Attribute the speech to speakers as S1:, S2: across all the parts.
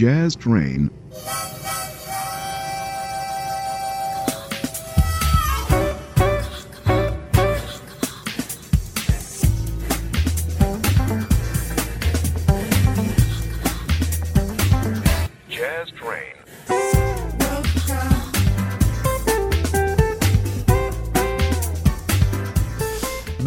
S1: Jazz Train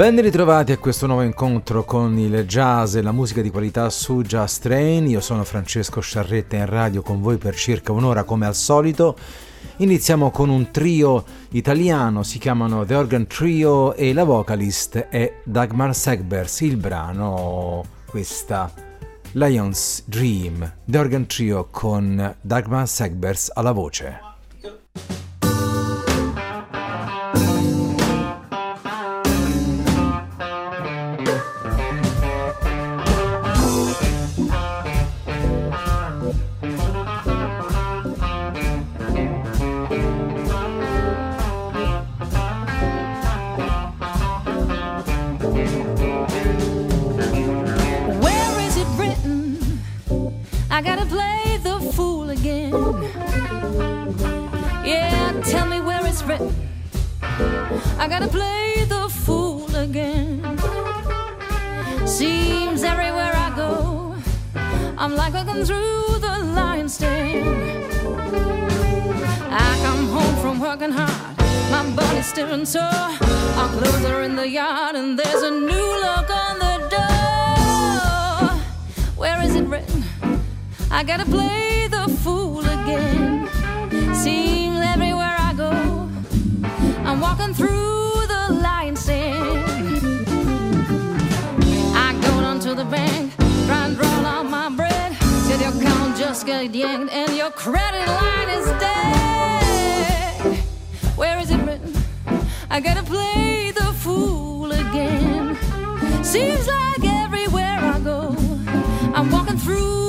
S2: Ben ritrovati a questo nuovo incontro con il jazz e la musica di qualità su Jazz Train. Io sono Francesco Sciarretta in radio con voi per circa un'ora come al solito. Iniziamo con un trio italiano, si chiamano The Organ Trio e la vocalist è Dagmar Segbers. Il brano questa Lion's Dream, The Organ Trio con Dagmar Segbers alla voce.
S3: I gotta play the fool again. Seems everywhere I go, I'm like walking through the lion's den. I come home from working hard, my body's stiff and sore. Our clothes are in the yard, and there's a new look on the door. Where is it written? I gotta play the fool again. Seems walking through the lion's den. I go down to the bank, try and draw out my bread. Till your account just got yanked and your credit line is dead. Where is it written? I gotta play the fool again. Seems like everywhere I go, I'm walking through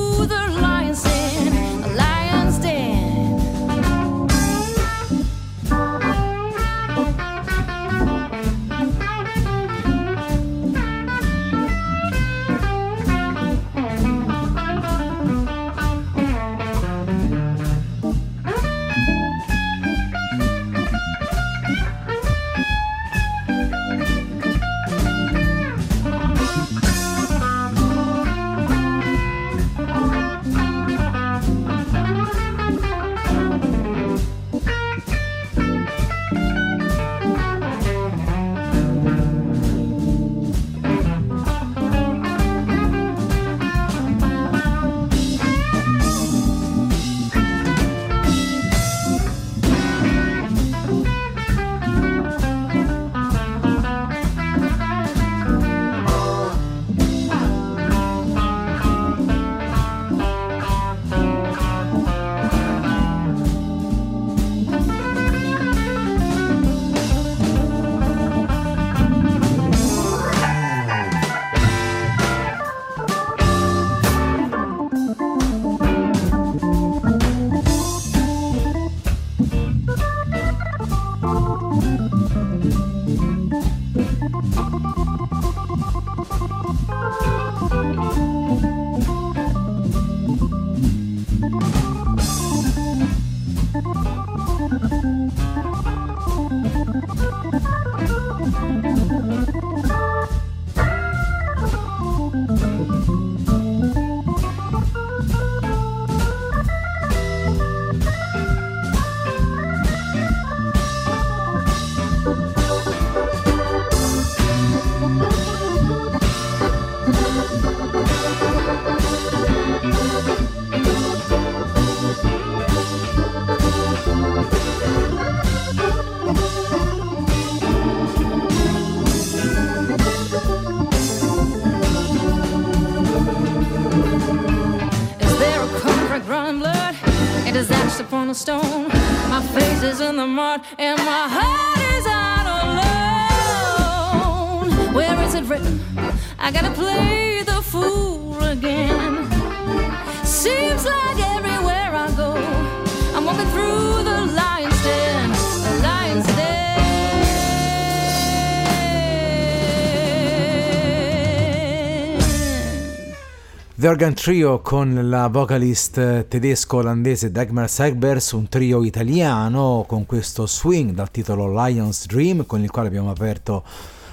S3: The
S2: Organ Trio con la vocalist tedesco-olandese Dagmar Segbers, un trio italiano con questo swing dal titolo Lion's Dream con il quale abbiamo aperto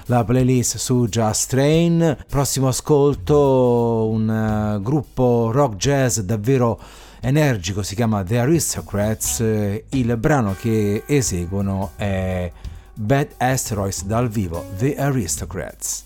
S2: la playlist su Just Train. Prossimo ascolto un uh, gruppo rock jazz davvero energico, si chiama The Aristocrats. Il brano che eseguono è Bad Asteroids dal vivo, The Aristocrats.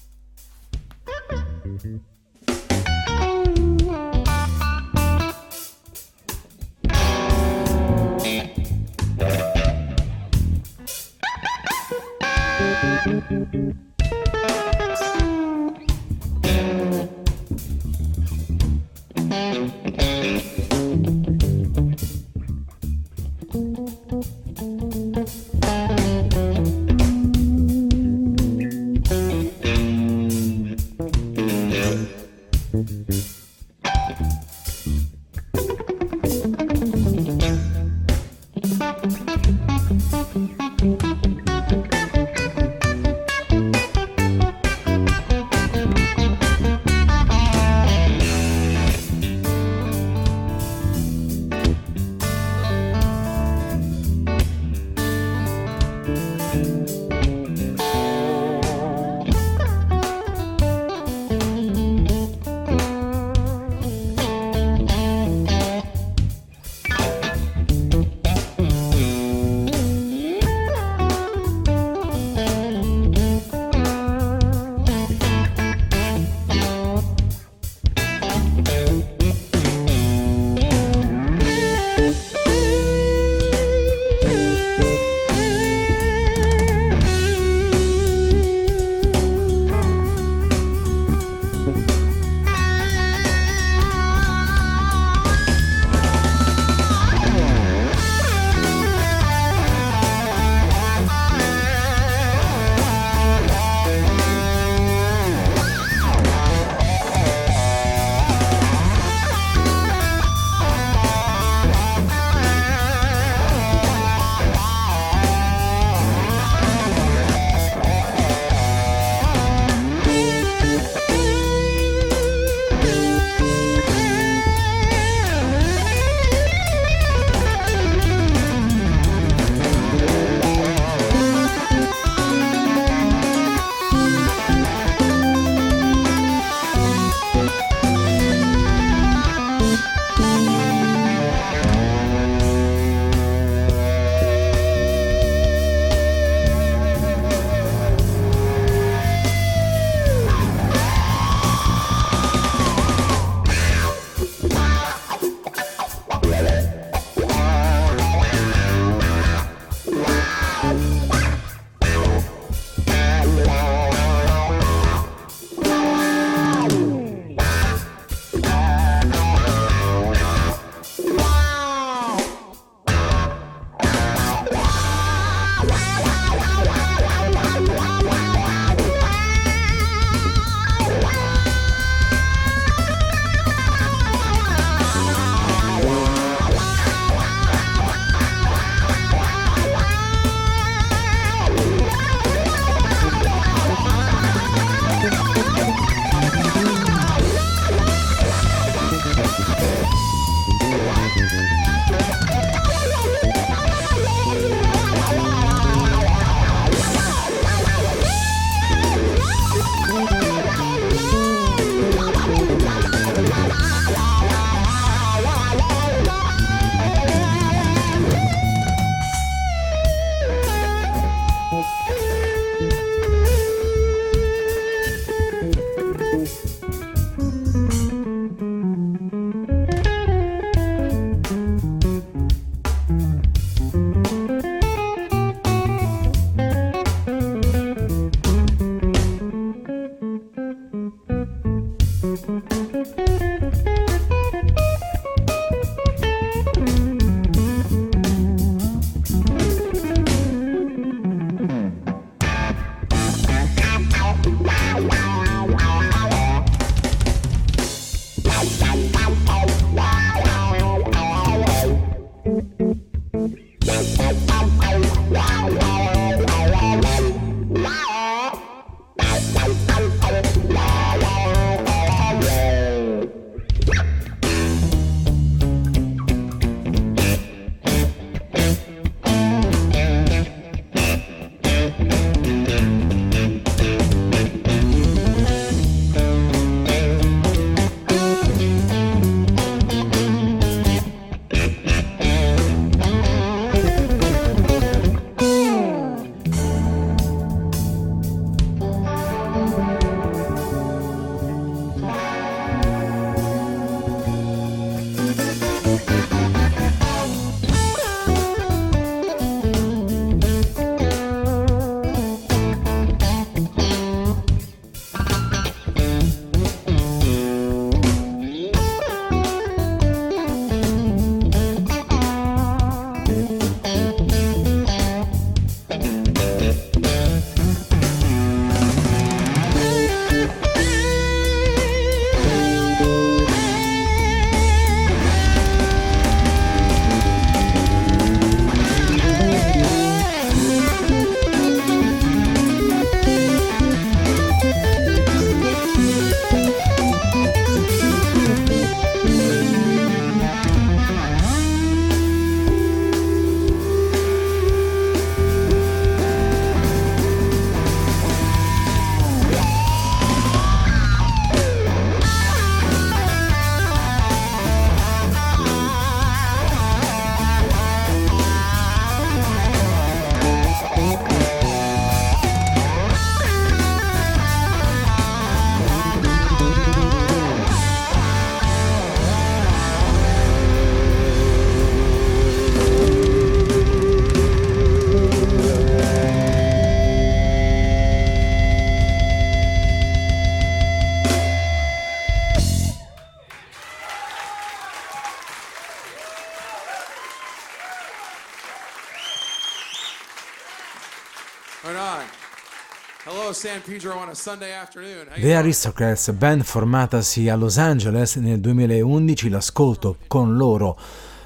S2: The Aristocrats, band formatasi a Los Angeles nel 2011, l'ascolto con loro.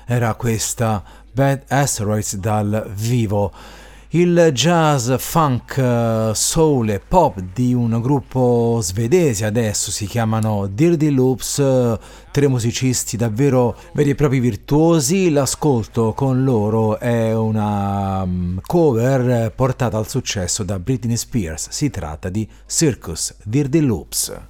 S2: Era questa Bad Asteroids dal vivo il jazz, funk, soul e pop di un gruppo svedese adesso si chiamano Dirty Loops, tre musicisti davvero veri e propri virtuosi. L'ascolto con loro è una mm, cover portata al successo da Britney Spears. Si tratta di Circus Dirty Loops.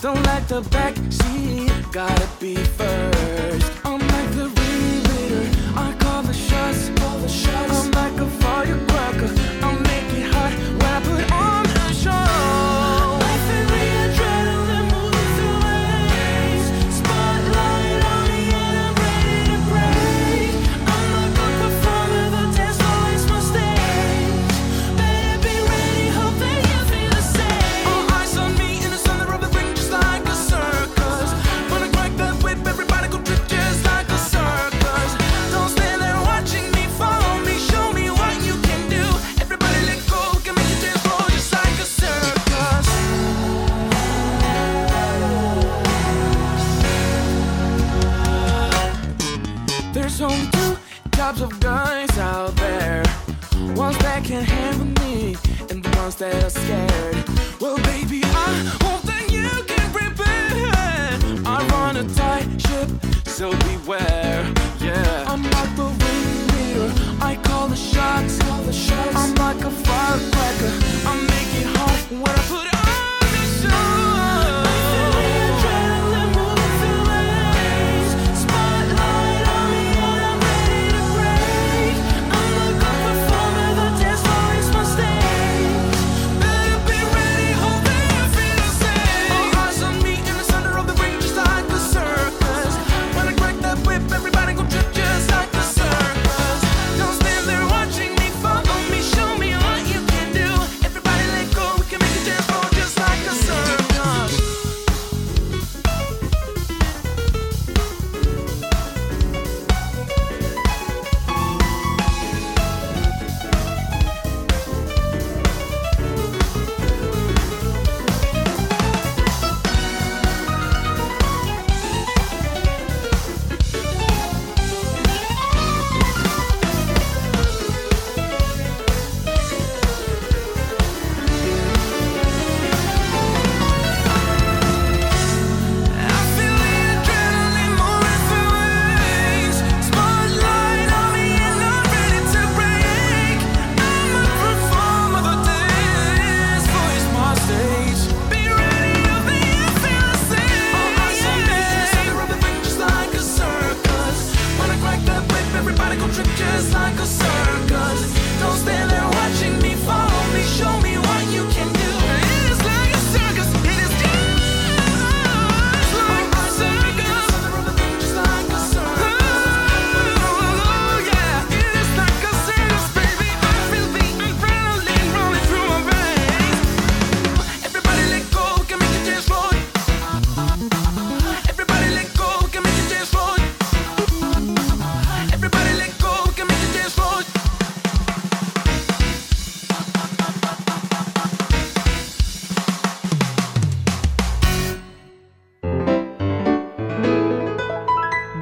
S1: Don't like the back seat, gotta be first.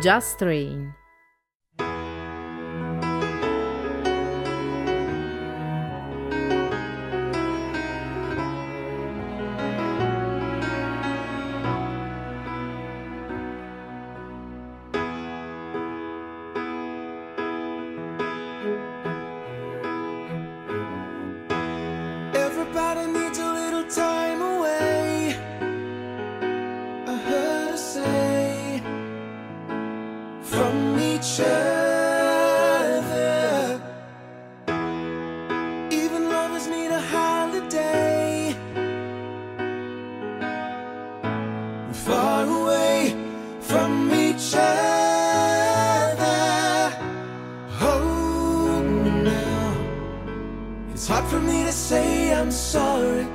S4: Just Train.
S5: far away from each other. Oh, now. It's hard for me to say I'm sorry.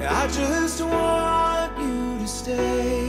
S5: I just want you to
S1: stay.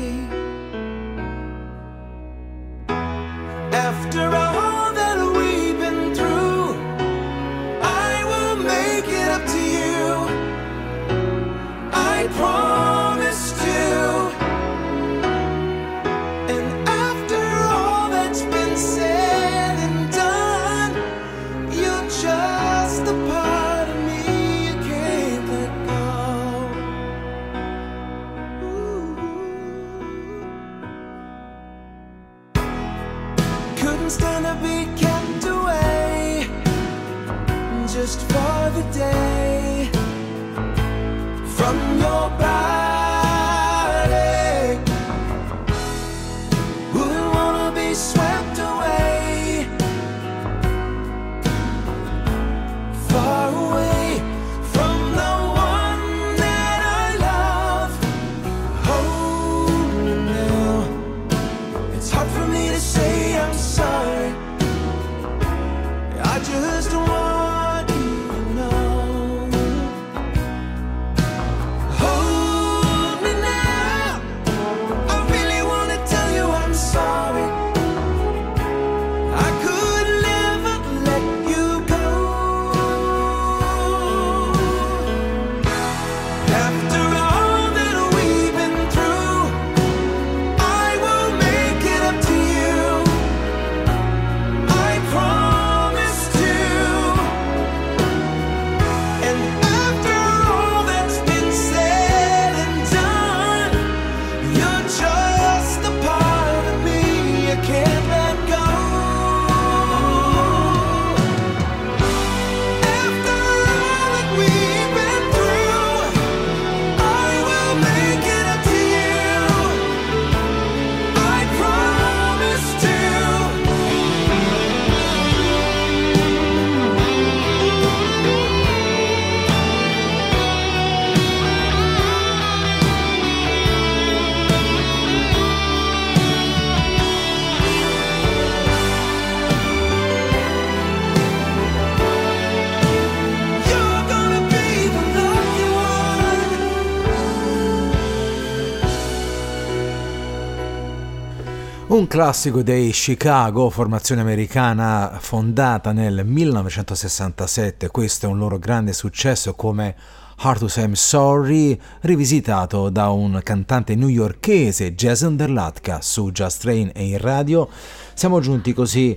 S1: classico dei Chicago, formazione americana fondata nel 1967, questo è un loro grande successo come Hard to Say I'm Sorry, rivisitato da un cantante newyorkese, Jason Derlatka, su Just Train e in radio. Siamo giunti così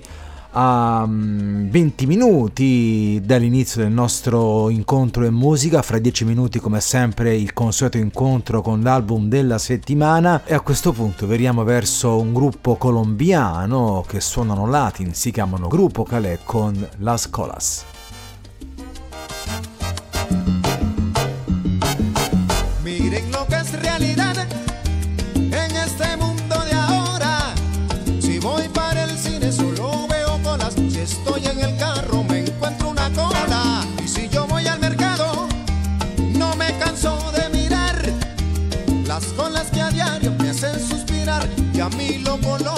S1: a mm, 20 minuti dall'inizio del nostro incontro in musica, fra 10 minuti come sempre il consueto incontro con l'album della settimana e a questo punto veriamo verso un gruppo colombiano che suonano latin, si chiamano Gruppo Calè con Las Colas.
S6: a mí lo
S4: coloca.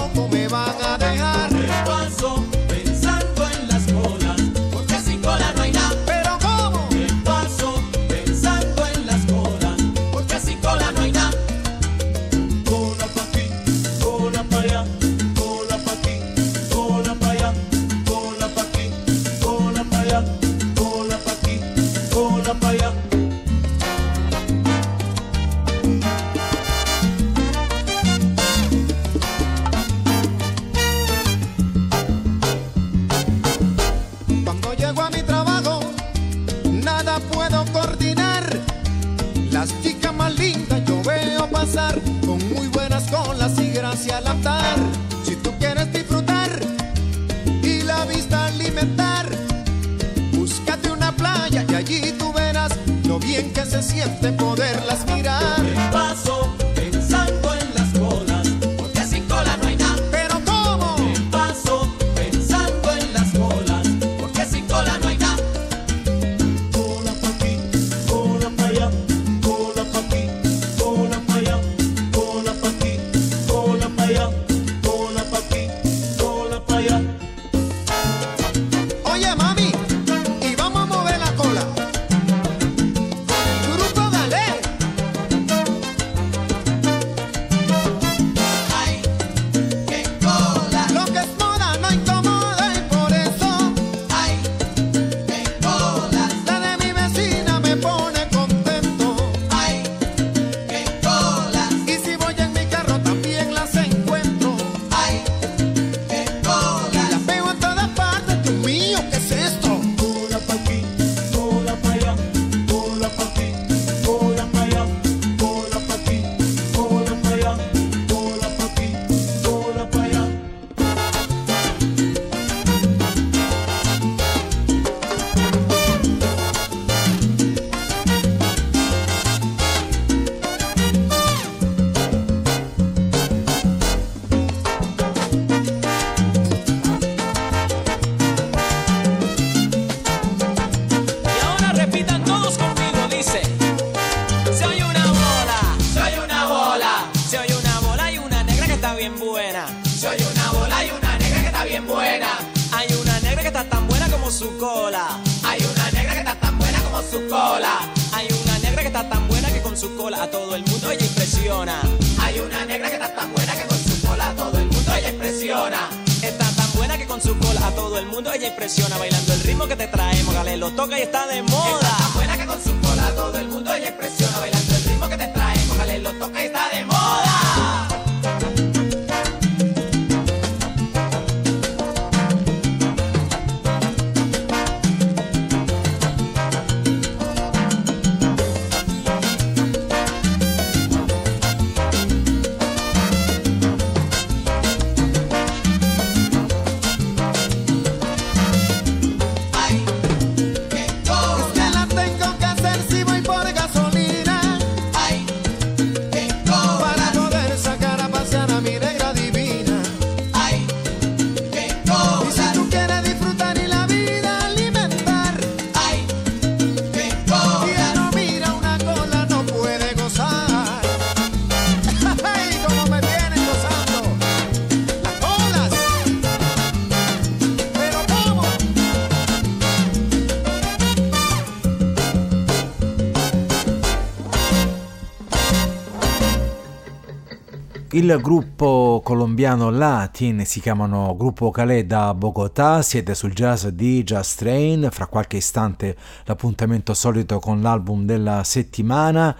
S2: Il gruppo colombiano Latin si chiamano Gruppo Calais da Bogotà, siete sul jazz di Just Train, fra qualche istante l'appuntamento solito con l'album della settimana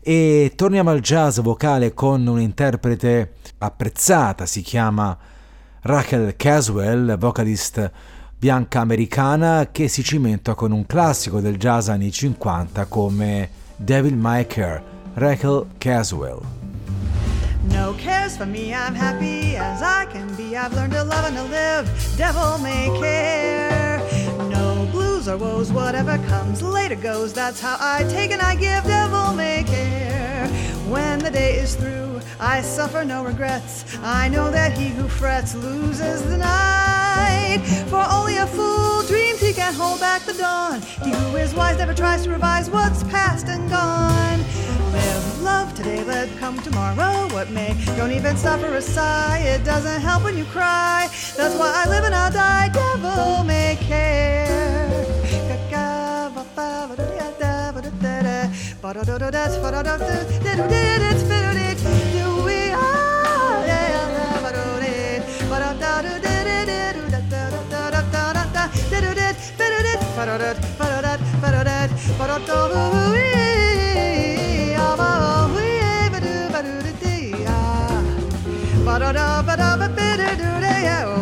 S2: e torniamo al jazz vocale con un'interprete apprezzata, si chiama Rachel Caswell, vocalist bianca americana che si cimenta con un classico del jazz anni 50 come Devil May Care, Rachel Caswell.
S7: No cares for me, I'm happy as I can be. I've learned to love and to live, devil may care. No blues or woes, whatever comes later goes. That's how I take and I give, devil may care. When the day is through, I suffer no regrets. I know that he who frets loses the night. For only a fool dreams he can hold back the dawn. He who is wise never tries to revise what's past and gone. Live love today, let come tomorrow what may. Don't even for a sigh, it doesn't help when you cry. That's why I live and I'll die, devil may care. Yeah.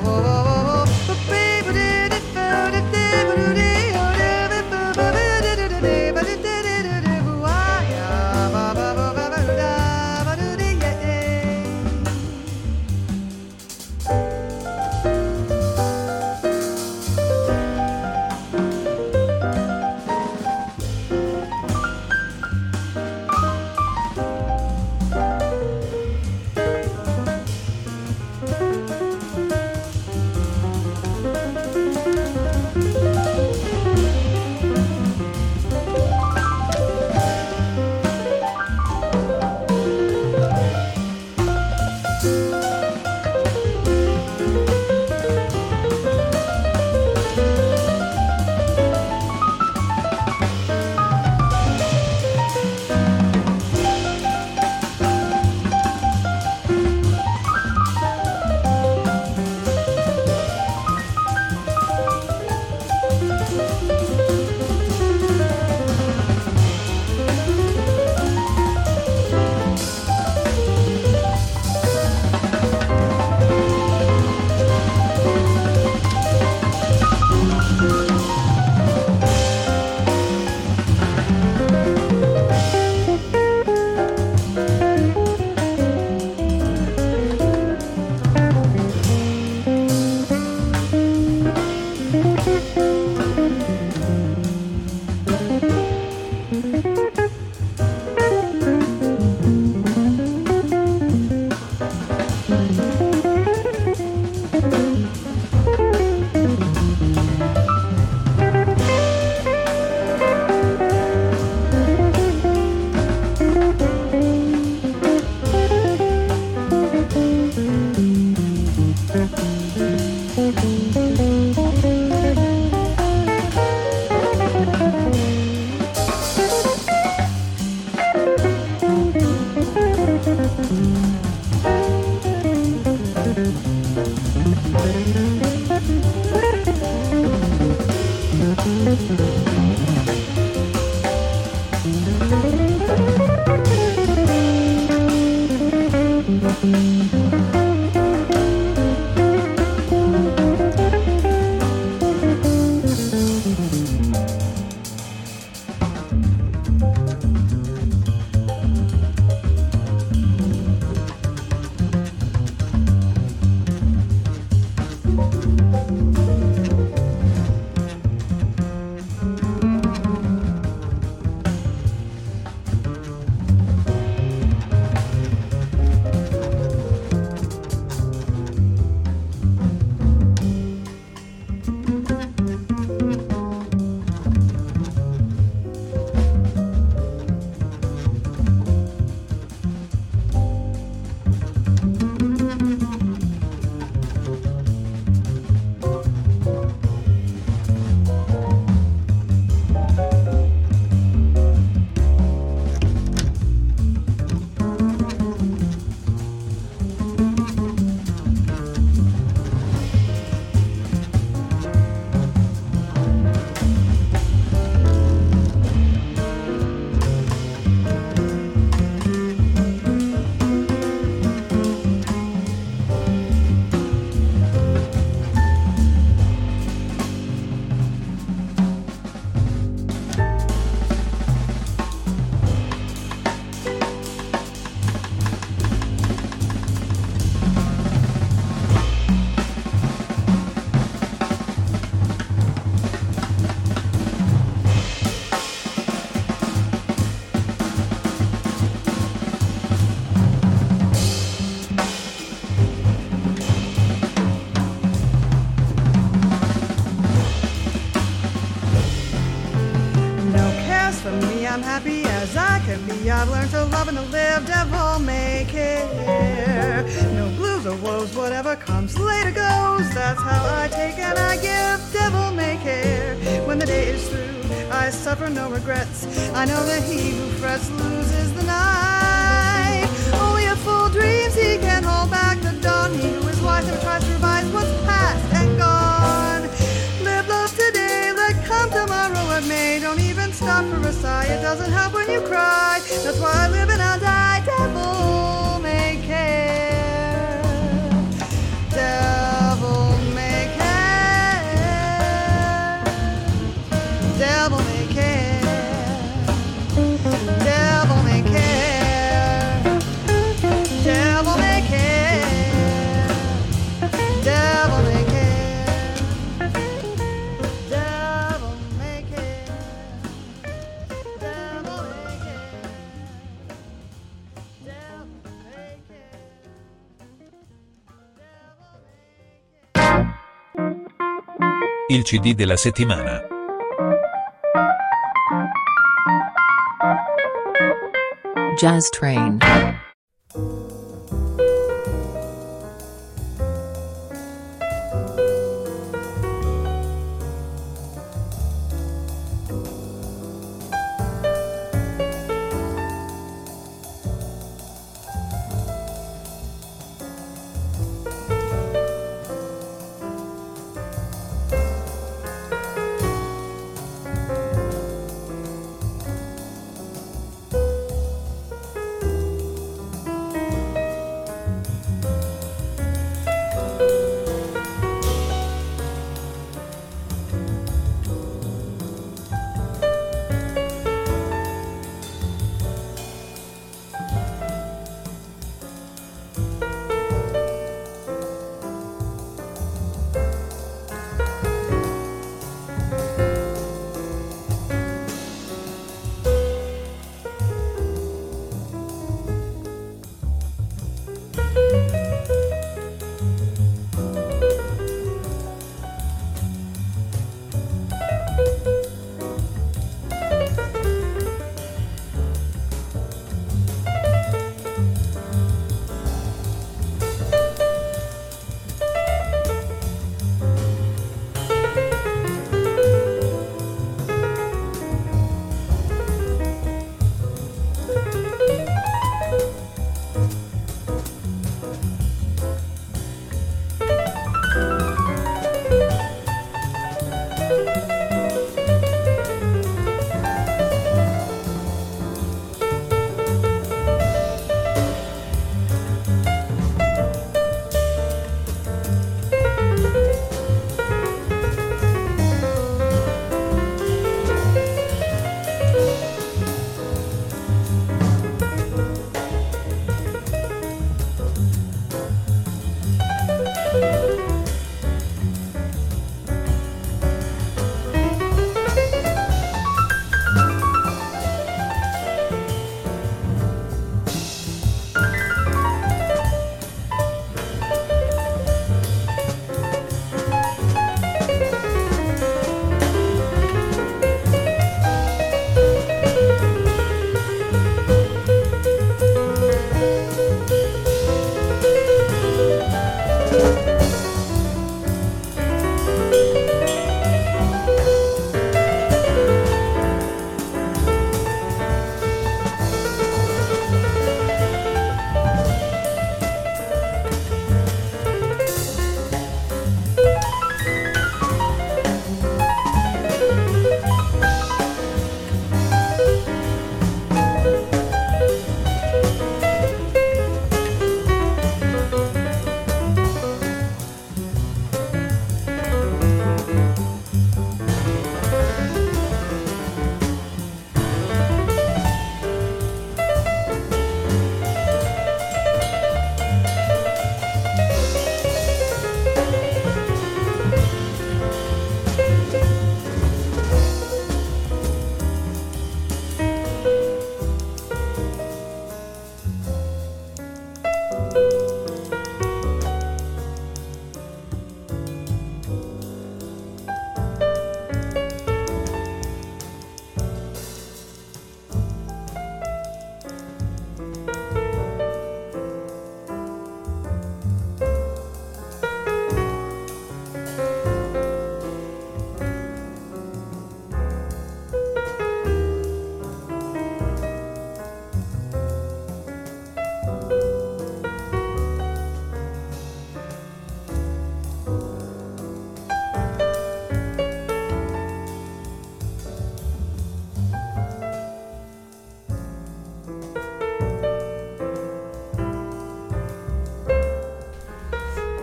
S7: Thank you. Comes later goes. That's how I take and I give, devil may care. When the day is through, I suffer no regrets. I know that he who frets loses the night. Only a fool dreams he can hold back the dawn. He who is wise never tries to revise what's past and gone. Live love today, let come tomorrow what may. Don't even stop for a sigh. It doesn't help when you cry. That's why I live and I'll die.
S8: CD della settimana.
S9: Jazz Train.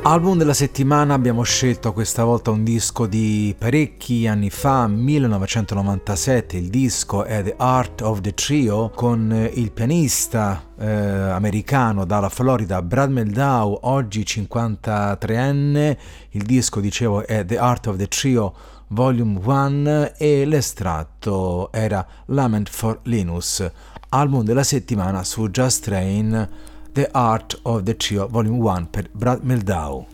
S2: Album della settimana abbiamo scelto questa volta un disco di parecchi anni fa, 1997, il disco è The Art of the Trio con il pianista eh, americano dalla Florida Brad Meldau, oggi 53enne, il disco dicevo è The Art of the Trio Volume 1 e l'estratto era Lament for Linus, album della settimana su Just Train The Art of the Trio Volume 1 per Brad Meldau.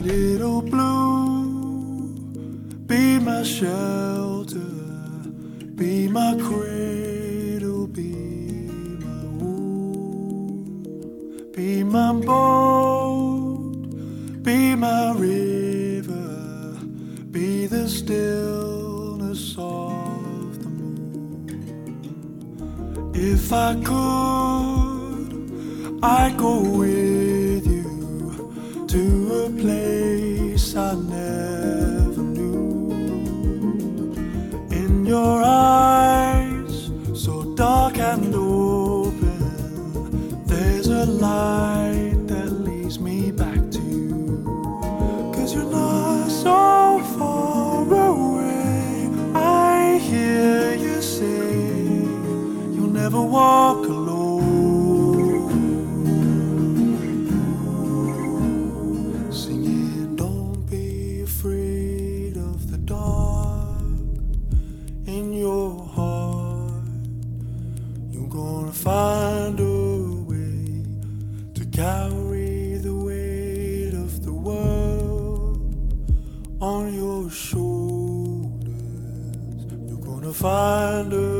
S10: Little blue, be my shelter, be my cradle, be my wound, be my boat, be my river, be the stillness of the moon. If I could. I go with you to a place I never knew. In your eyes, so dark and open, there's a light that leads me back to you. Cause you're not so far away. I hear you say you'll never walk alone. Shoulders. You're gonna find a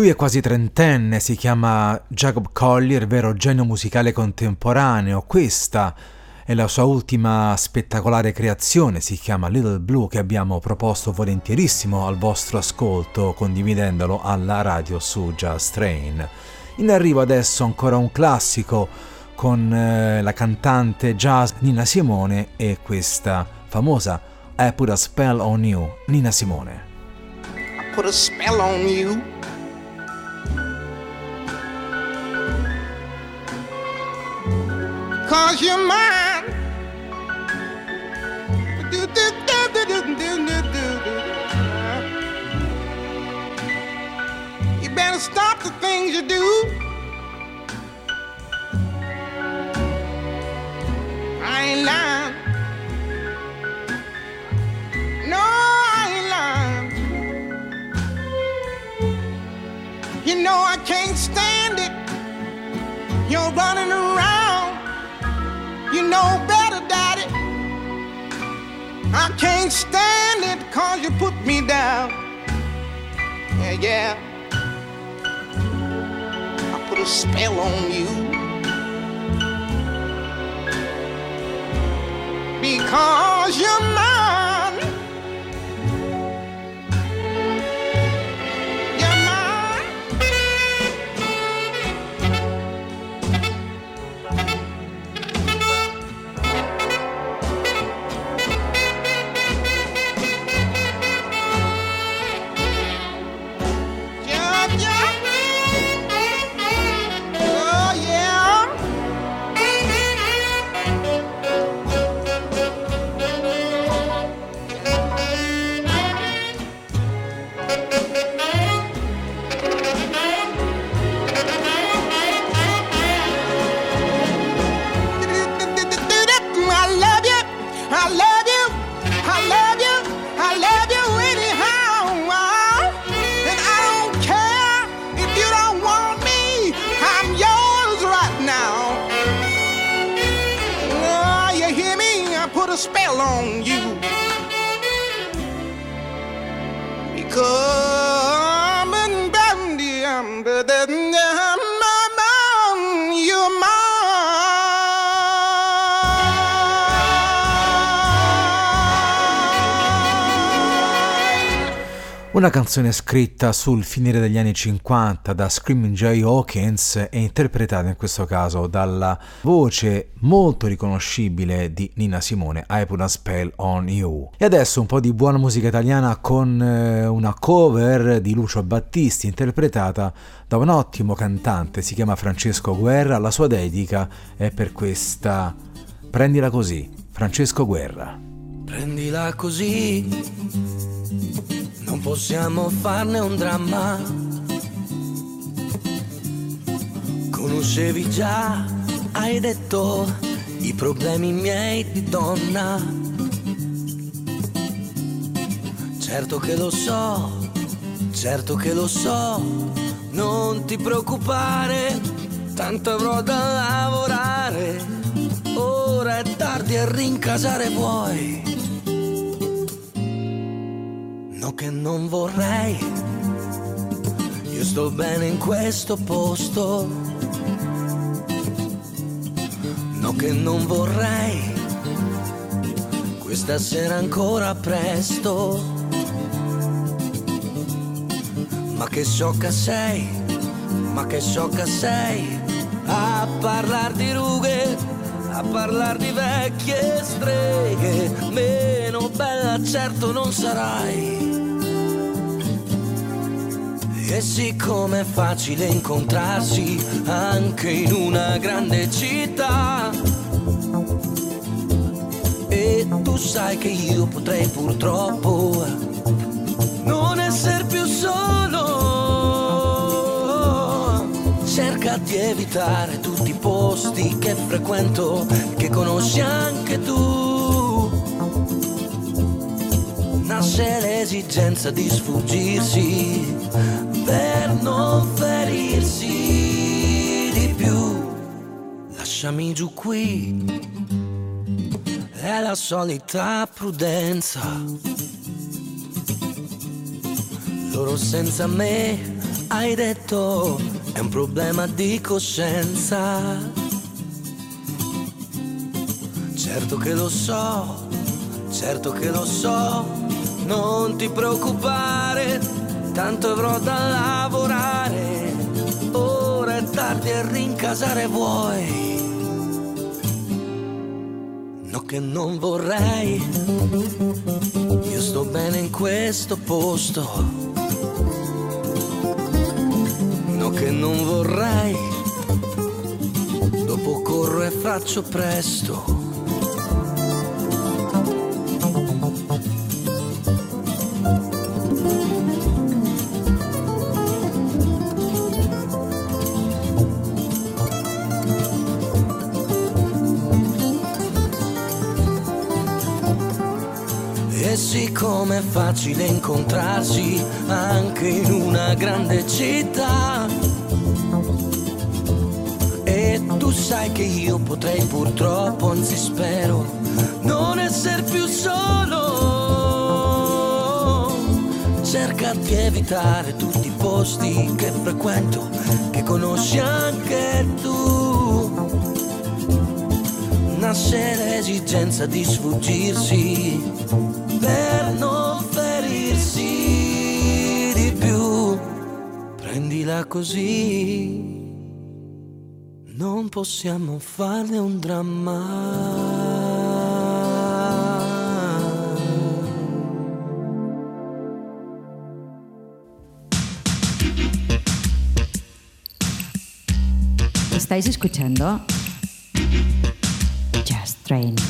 S2: Lui è quasi trentenne, si chiama Jacob Collier, vero genio musicale contemporaneo. Questa è la sua ultima spettacolare creazione, si chiama Little Blue, che abbiamo proposto volentierissimo al vostro ascolto, condividendolo alla radio su Just Train. In arrivo adesso ancora un classico con eh, la cantante jazz Nina Simone e questa famosa I Put a Spell on You, Nina Simone.
S11: put a spell on you. cause you're mine. You better stop the things you do. Can't stand it cause you put me down. Yeah, yeah. I put a spell on you. Because you're mine.
S2: Una canzone scritta sul finire degli anni 50 da Screaming Jay Hawkins e interpretata in questo caso dalla voce molto riconoscibile di Nina Simone, I Put a Spell on You. E adesso un po' di buona musica italiana con eh, una cover di Lucio Battisti interpretata da un ottimo cantante, si chiama Francesco Guerra, la sua dedica è per questa... Prendila così, Francesco Guerra.
S12: Prendila così, possiamo farne un dramma. Conoscevi già, hai detto, i problemi miei di donna. Certo che lo so, certo che lo so, non ti preoccupare, tanto avrò da lavorare. Ora è tardi a rincasare vuoi. No che non vorrei, io sto bene in questo posto. No che non vorrei, questa sera ancora presto. Ma che sciocca sei, ma che sciocca sei a parlar di rughe, a parlar di vecchie streghe. Meno bella certo non sarai. E siccome è facile incontrarsi anche in una grande città. E tu sai che io potrei purtroppo non essere più solo. Cerca di evitare tutti i posti che frequento, che conosci anche tu. Nasce l'esigenza di sfuggirsi per non ferirsi di più. Lasciami giù qui, è la solita prudenza. Loro senza me, hai detto, è un problema di coscienza. Certo che lo so, certo che lo so, non ti preoccupare, tanto avrò da lavorare. Ora è tardi a rincasare vuoi. No che non vorrei, io sto bene in questo posto. Che non vorrei, dopo corro e faccio presto. E siccome è facile incontrarsi anche in una grande città. Tu sai che io potrei purtroppo, anzi spero, non essere più solo. Cerca di evitare tutti i posti che frequento, che conosci anche tu nasce l'esigenza di sfuggirsi per non ferirsi di più. Prendila così, non possiamo farne un dramma.
S13: Estáis escuchando Just Train.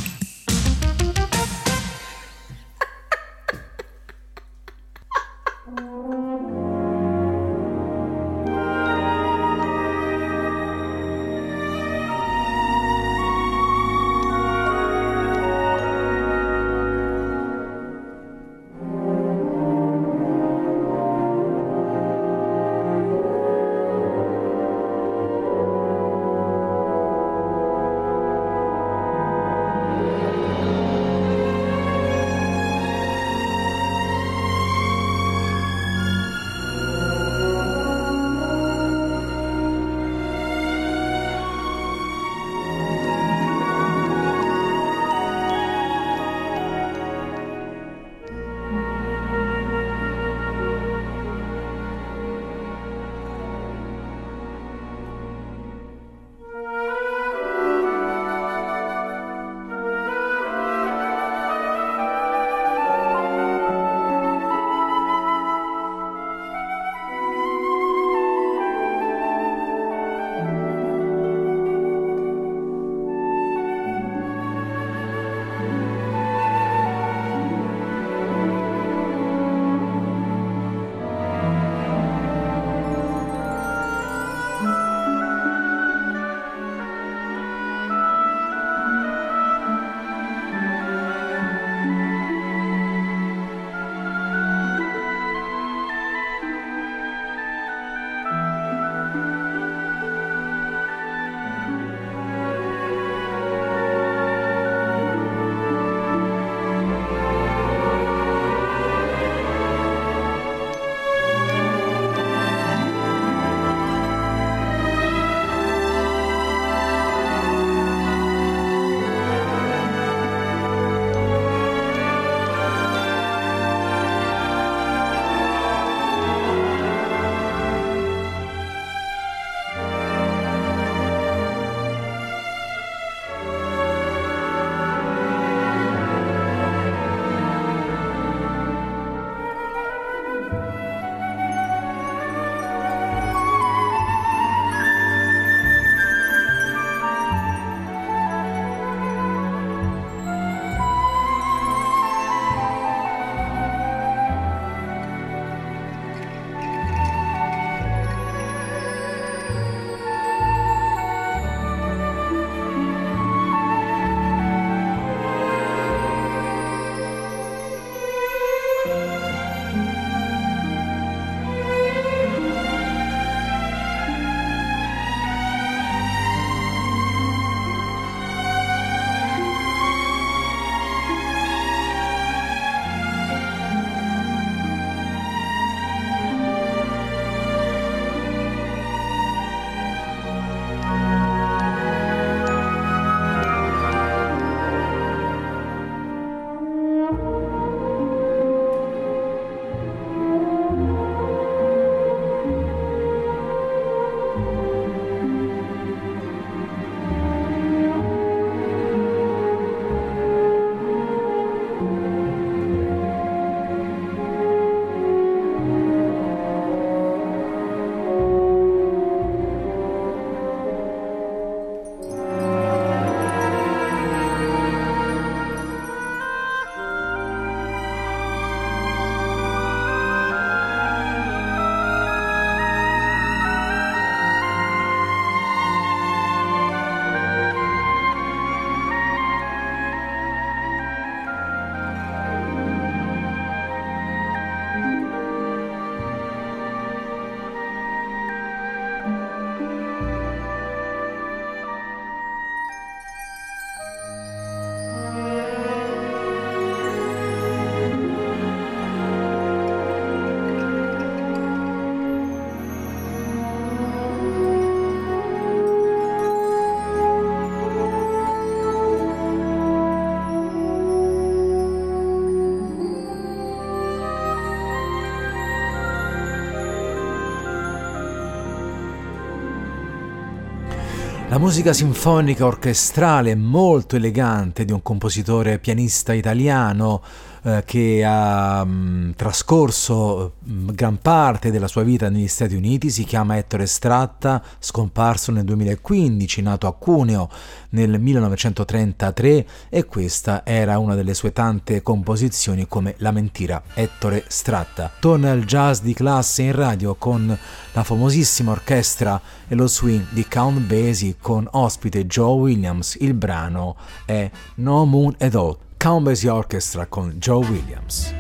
S2: Musica sinfonica orchestrale molto elegante di un compositore pianista italiano eh, che ha mh, trascorso mh, gran parte della sua vita negli Stati Uniti, si chiama Ettore Stratta, scomparso nel 2015, nato a Cuneo nel 1933 e questa era una delle sue tante composizioni come La mentira Ettore Stratta. Torna il jazz di classe in radio con la famosissima orchestra e lo swing di Count Basie con ospite Joe Williams. Il brano è No Moon at All. Count Basie Orchestra con Joe Williams.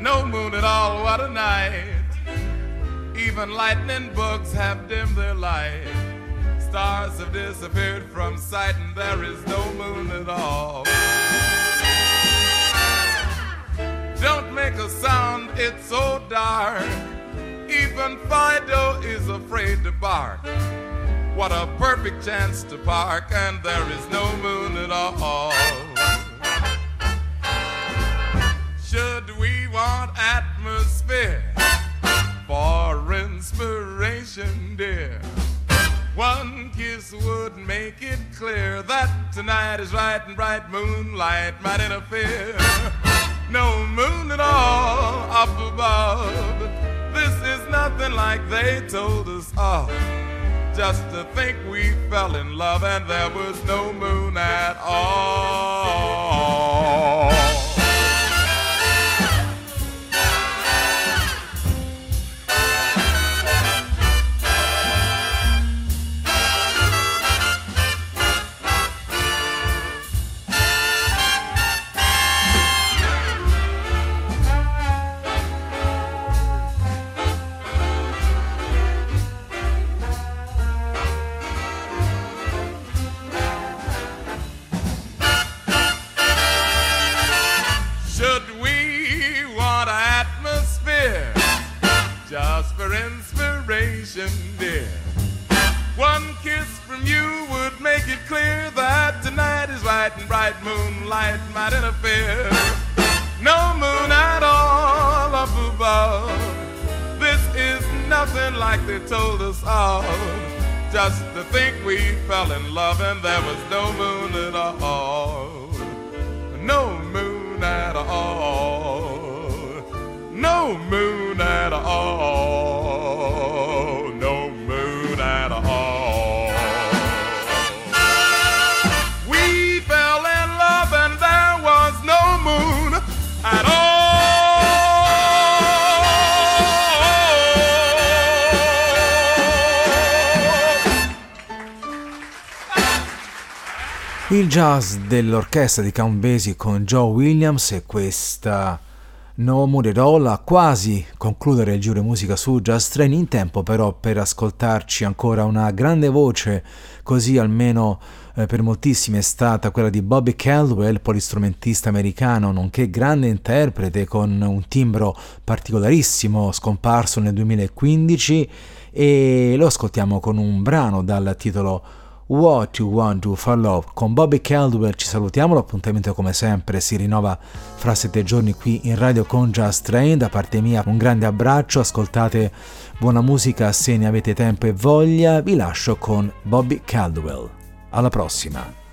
S14: No moon at all, what a night. Even lightning bugs have dimmed their light. Stars have disappeared from sight, and there is no moon at all. Don't make a sound, it's so dark. Even Fido is afraid to bark. What a perfect chance to park, and there is no moon at all. Atmosphere for inspiration, dear? One kiss would make it clear that tonight is right and bright moonlight might interfere. No moon at all up above. This is nothing like they told us of. Just to think we fell in love and there was no moon at all. Clear that tonight is right and bright moonlight might interfere. No moon at all up above. This is nothing like they told us of. Just to think we fell in love and there was no moon at all. No moon at all. No moon at all.
S2: Il jazz dell'orchestra di Count Basie con Joe Williams e questa No Mood at All a quasi concludere il giro di musica su Jazz Train in tempo però per ascoltarci ancora una grande voce così almeno eh, per moltissimi è stata quella di Bobby Caldwell, polistrumentista americano nonché grande interprete con un timbro particolarissimo scomparso nel 2015 e lo ascoltiamo con un brano dal titolo What You Want to For Love. Con Bobby Caldwell ci salutiamo, l'appuntamento come sempre si rinnova fra sette giorni qui in radio con Just Train. Da parte mia un grande abbraccio, ascoltate buona musica se ne avete tempo e voglia. Vi lascio con Bobby Caldwell. Alla prossima!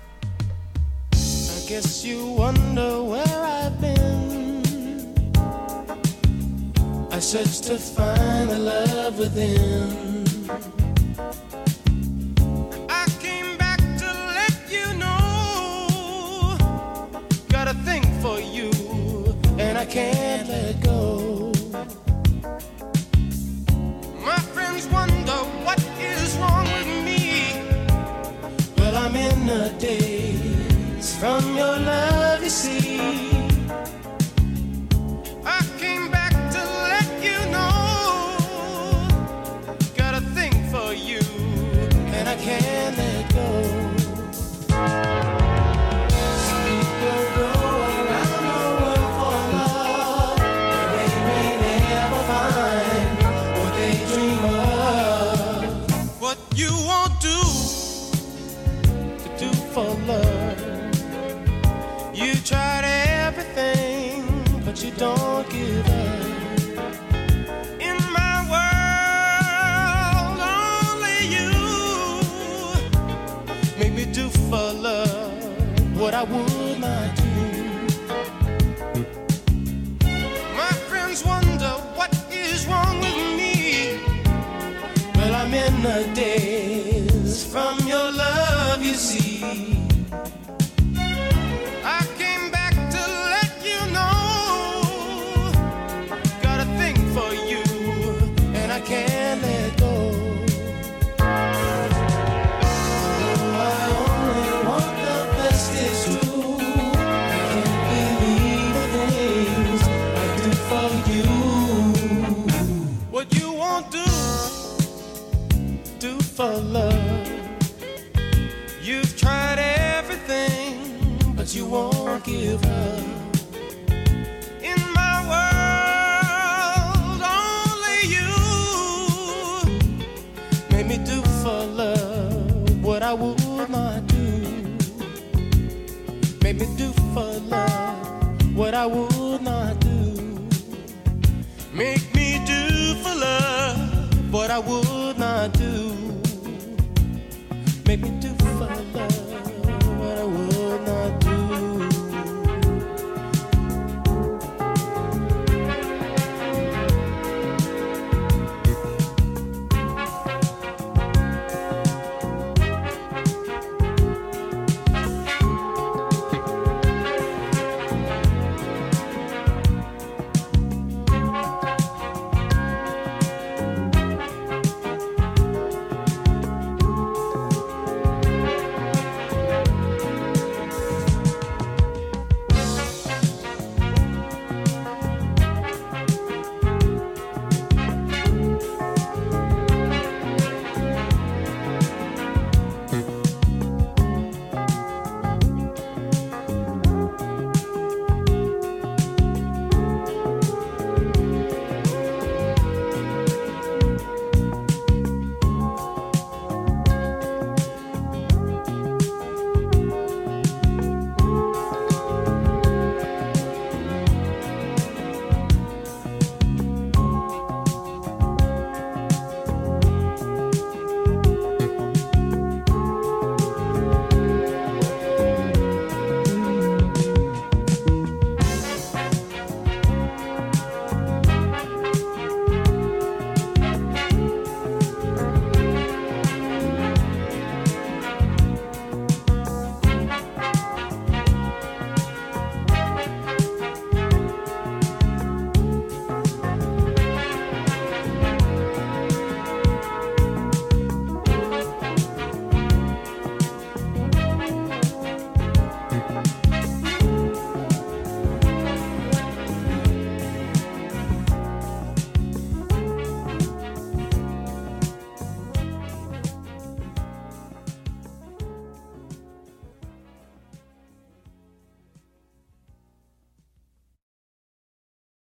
S1: I searched to find the love within. I can't let go. My friends wonder what is wrong with me. Well, I'm in a daze from your love, you see. Don't